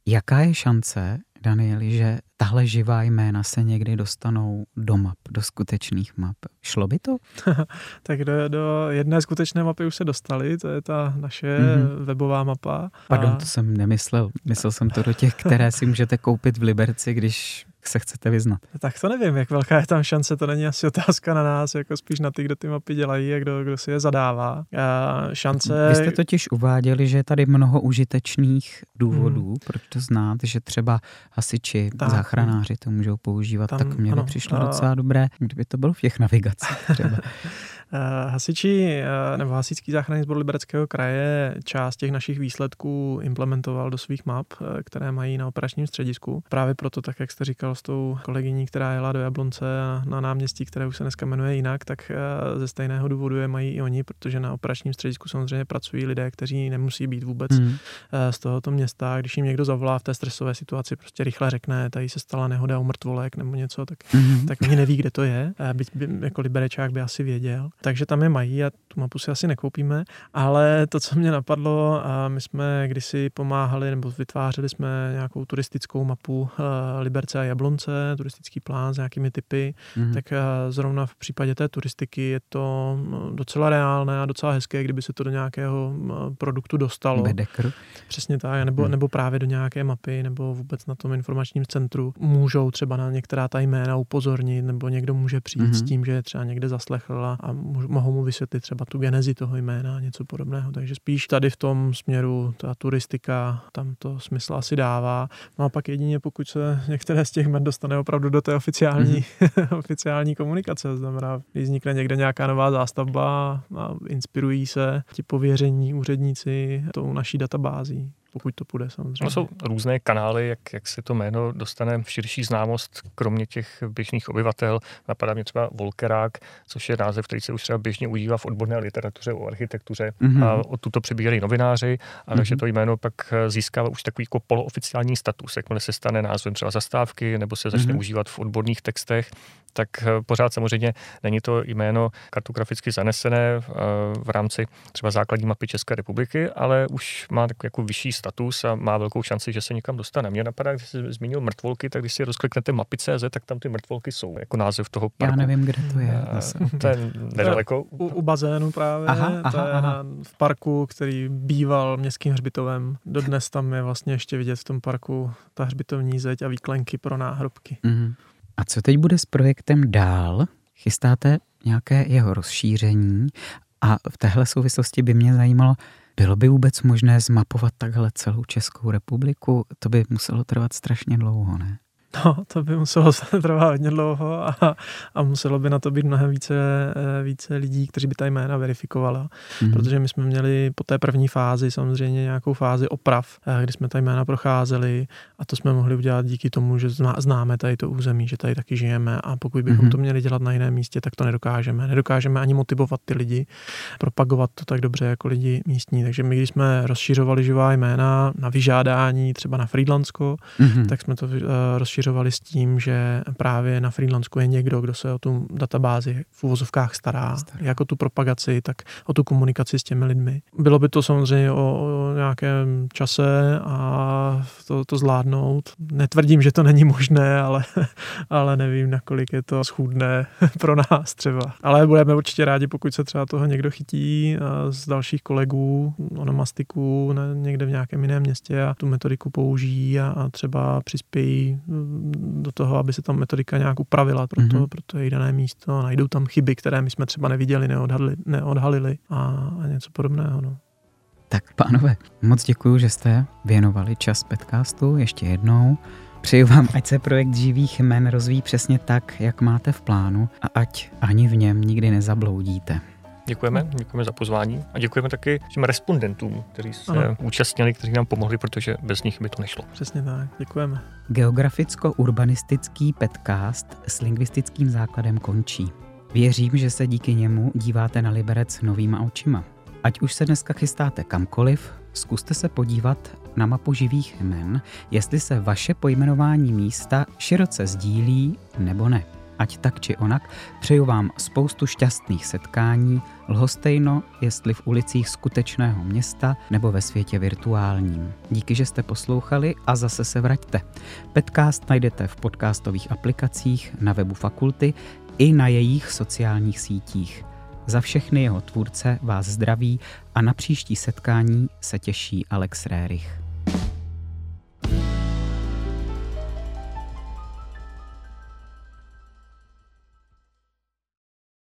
Jaká je šance, Danieli, že tahle živá jména se někdy dostanou do map, do skutečných map. Šlo by to? tak do, do jedné skutečné mapy už se dostali, to je ta naše mm-hmm. webová mapa. Pardon, a... to jsem nemyslel. Myslel jsem to do těch, které si můžete koupit v Liberci, když se chcete vyznat? Tak to nevím, jak velká je tam šance, to není asi otázka na nás, jako spíš na ty, kdo ty mapy dělají a kdo, kdo si je zadává. A šance... Vy jste totiž uváděli, že je tady mnoho užitečných důvodů, hmm. proč to znát, že třeba hasiči, tak. záchranáři to můžou používat, tam, tak mě by přišlo a... docela dobré, kdyby to bylo v těch navigacích třeba. Eh, hasiči eh, nebo hasičský záchranný sbor Libereckého kraje část těch našich výsledků implementoval do svých map, eh, které mají na operačním středisku. Právě proto, tak jak jste říkal s tou kolegyní, která jela do Jablonce na náměstí, které už se dneska jmenuje jinak, tak ze stejného důvodu je mají i oni, protože na operačním středisku samozřejmě pracují lidé, kteří nemusí být vůbec mm. z tohoto města. Když jim někdo zavolá v té stresové situaci, prostě rychle řekne, tady se stala nehoda u mrtvolek nebo něco, tak, mm. tak oni neví, kde to je. Byť by, jako liberečák by asi věděl takže tam je mají a tu mapu si asi nekoupíme, ale to, co mě napadlo, a my jsme kdysi pomáhali nebo vytvářeli jsme nějakou turistickou mapu uh, Liberce a Jablonce, turistický plán s nějakými typy, mm-hmm. tak uh, zrovna v případě té turistiky je to no, docela reálné a docela hezké, kdyby se to do nějakého produktu dostalo. Bedekr. Přesně tak, nebo, mm. nebo právě do nějaké mapy, nebo vůbec na tom informačním centru. Můžou třeba na některá ta jména upozornit, nebo někdo může přijít mm-hmm. s tím, že je třeba někde zaslechl a mohou mu vysvětlit třeba tu genezi toho jména, něco podobného. Takže spíš tady v tom směru ta turistika, tam to smysl asi dává. No a pak jedině, pokud se některé z těch jmen dostane opravdu do té oficiální, mm-hmm. oficiální komunikace, znamená, když vznikne někde nějaká nová zástavba a inspirují se ti pověření úředníci tou naší databází pokud to půjde samozřejmě. No jsou různé kanály, jak, jak se to jméno dostane v širší známost, kromě těch běžných obyvatel. Napadá mě třeba Volkerák, což je název, který se už třeba běžně užívá v odborné literatuře o architektuře. Mm-hmm. A od tuto přibíhají novináři, a mm-hmm. takže to jméno pak získává už takový jako polooficiální status, jakmile se stane názvem třeba zastávky nebo se začne mm-hmm. užívat v odborných textech, tak pořád samozřejmě není to jméno kartograficky zanesené v rámci třeba základní mapy České republiky, ale už má takový jako vyšší status a má velkou šanci, že se někam dostane. Mě napadá, když jsi zmínil mrtvolky, tak když si rozkliknete mapy.cz, tak tam ty mrtvolky jsou, jako název toho parku. Já nevím, kde to je. to je nedaleko. U, u bazénu právě, aha, aha, to je aha. v parku, který býval městským hřbitovem. Dodnes tam je vlastně ještě vidět v tom parku ta hřbitovní zeď a výklenky pro náhrobky. Mm-hmm. A co teď bude s projektem dál? Chystáte nějaké jeho rozšíření? A v téhle souvislosti by mě zajímalo, bylo by vůbec možné zmapovat takhle celou Českou republiku? To by muselo trvat strašně dlouho, ne? No, to by muselo trvat hodně dlouho a, a muselo by na to být mnohem více, eh, více lidí, kteří by ta jména verifikovala. Mm-hmm. Protože my jsme měli po té první fázi samozřejmě nějakou fázi oprav, eh, kdy jsme ta jména procházeli a to jsme mohli udělat díky tomu, že známe tady to území, že tady taky žijeme a pokud bychom mm-hmm. to měli dělat na jiném místě, tak to nedokážeme. Nedokážeme ani motivovat ty lidi, propagovat to tak dobře jako lidi místní. Takže my, když jsme rozšiřovali živá jména na vyžádání, třeba na Friedlandsko, mm-hmm. tak jsme to uh, rozšiřovali s tím, že právě na freelanceku je někdo, kdo se o tu databázi v uvozovkách stará, stará. jak o tu propagaci, tak o tu komunikaci s těmi lidmi. Bylo by to samozřejmě o, o nějakém čase a to, to zvládnout. Netvrdím, že to není možné, ale, ale nevím, nakolik je to schůdné pro nás třeba. Ale budeme určitě rádi, pokud se třeba toho někdo chytí z dalších kolegů, onomastiků někde v nějakém jiném městě a tu metodiku použijí a, a třeba přispějí do toho, aby se tam metodika nějak upravila pro to, mm-hmm. pro to její dané místo. Najdou tam chyby, které my jsme třeba neviděli, neodhalili, neodhalili a, a něco podobného. No. Tak pánové, moc děkuji, že jste věnovali čas podcastu ještě jednou. Přeju vám, ať se projekt živých jmen rozvíjí přesně tak, jak máte v plánu a ať ani v něm nikdy nezabloudíte. Děkujeme, děkujeme za pozvání a děkujeme taky těm respondentům, kteří se ano. účastnili, kteří nám pomohli, protože bez nich by to nešlo. Přesně tak, děkujeme. Geograficko-urbanistický podcast s lingvistickým základem končí. Věřím, že se díky němu díváte na Liberec novýma očima. Ať už se dneska chystáte kamkoliv, zkuste se podívat na mapu živých jmen, jestli se vaše pojmenování místa široce sdílí nebo ne. Ať tak či onak, přeju vám spoustu šťastných setkání, lhostejno, jestli v ulicích skutečného města nebo ve světě virtuálním. Díky, že jste poslouchali a zase se vraťte. Podcast najdete v podcastových aplikacích, na webu fakulty i na jejich sociálních sítích. Za všechny jeho tvůrce vás zdraví a na příští setkání se těší Alex Rérich.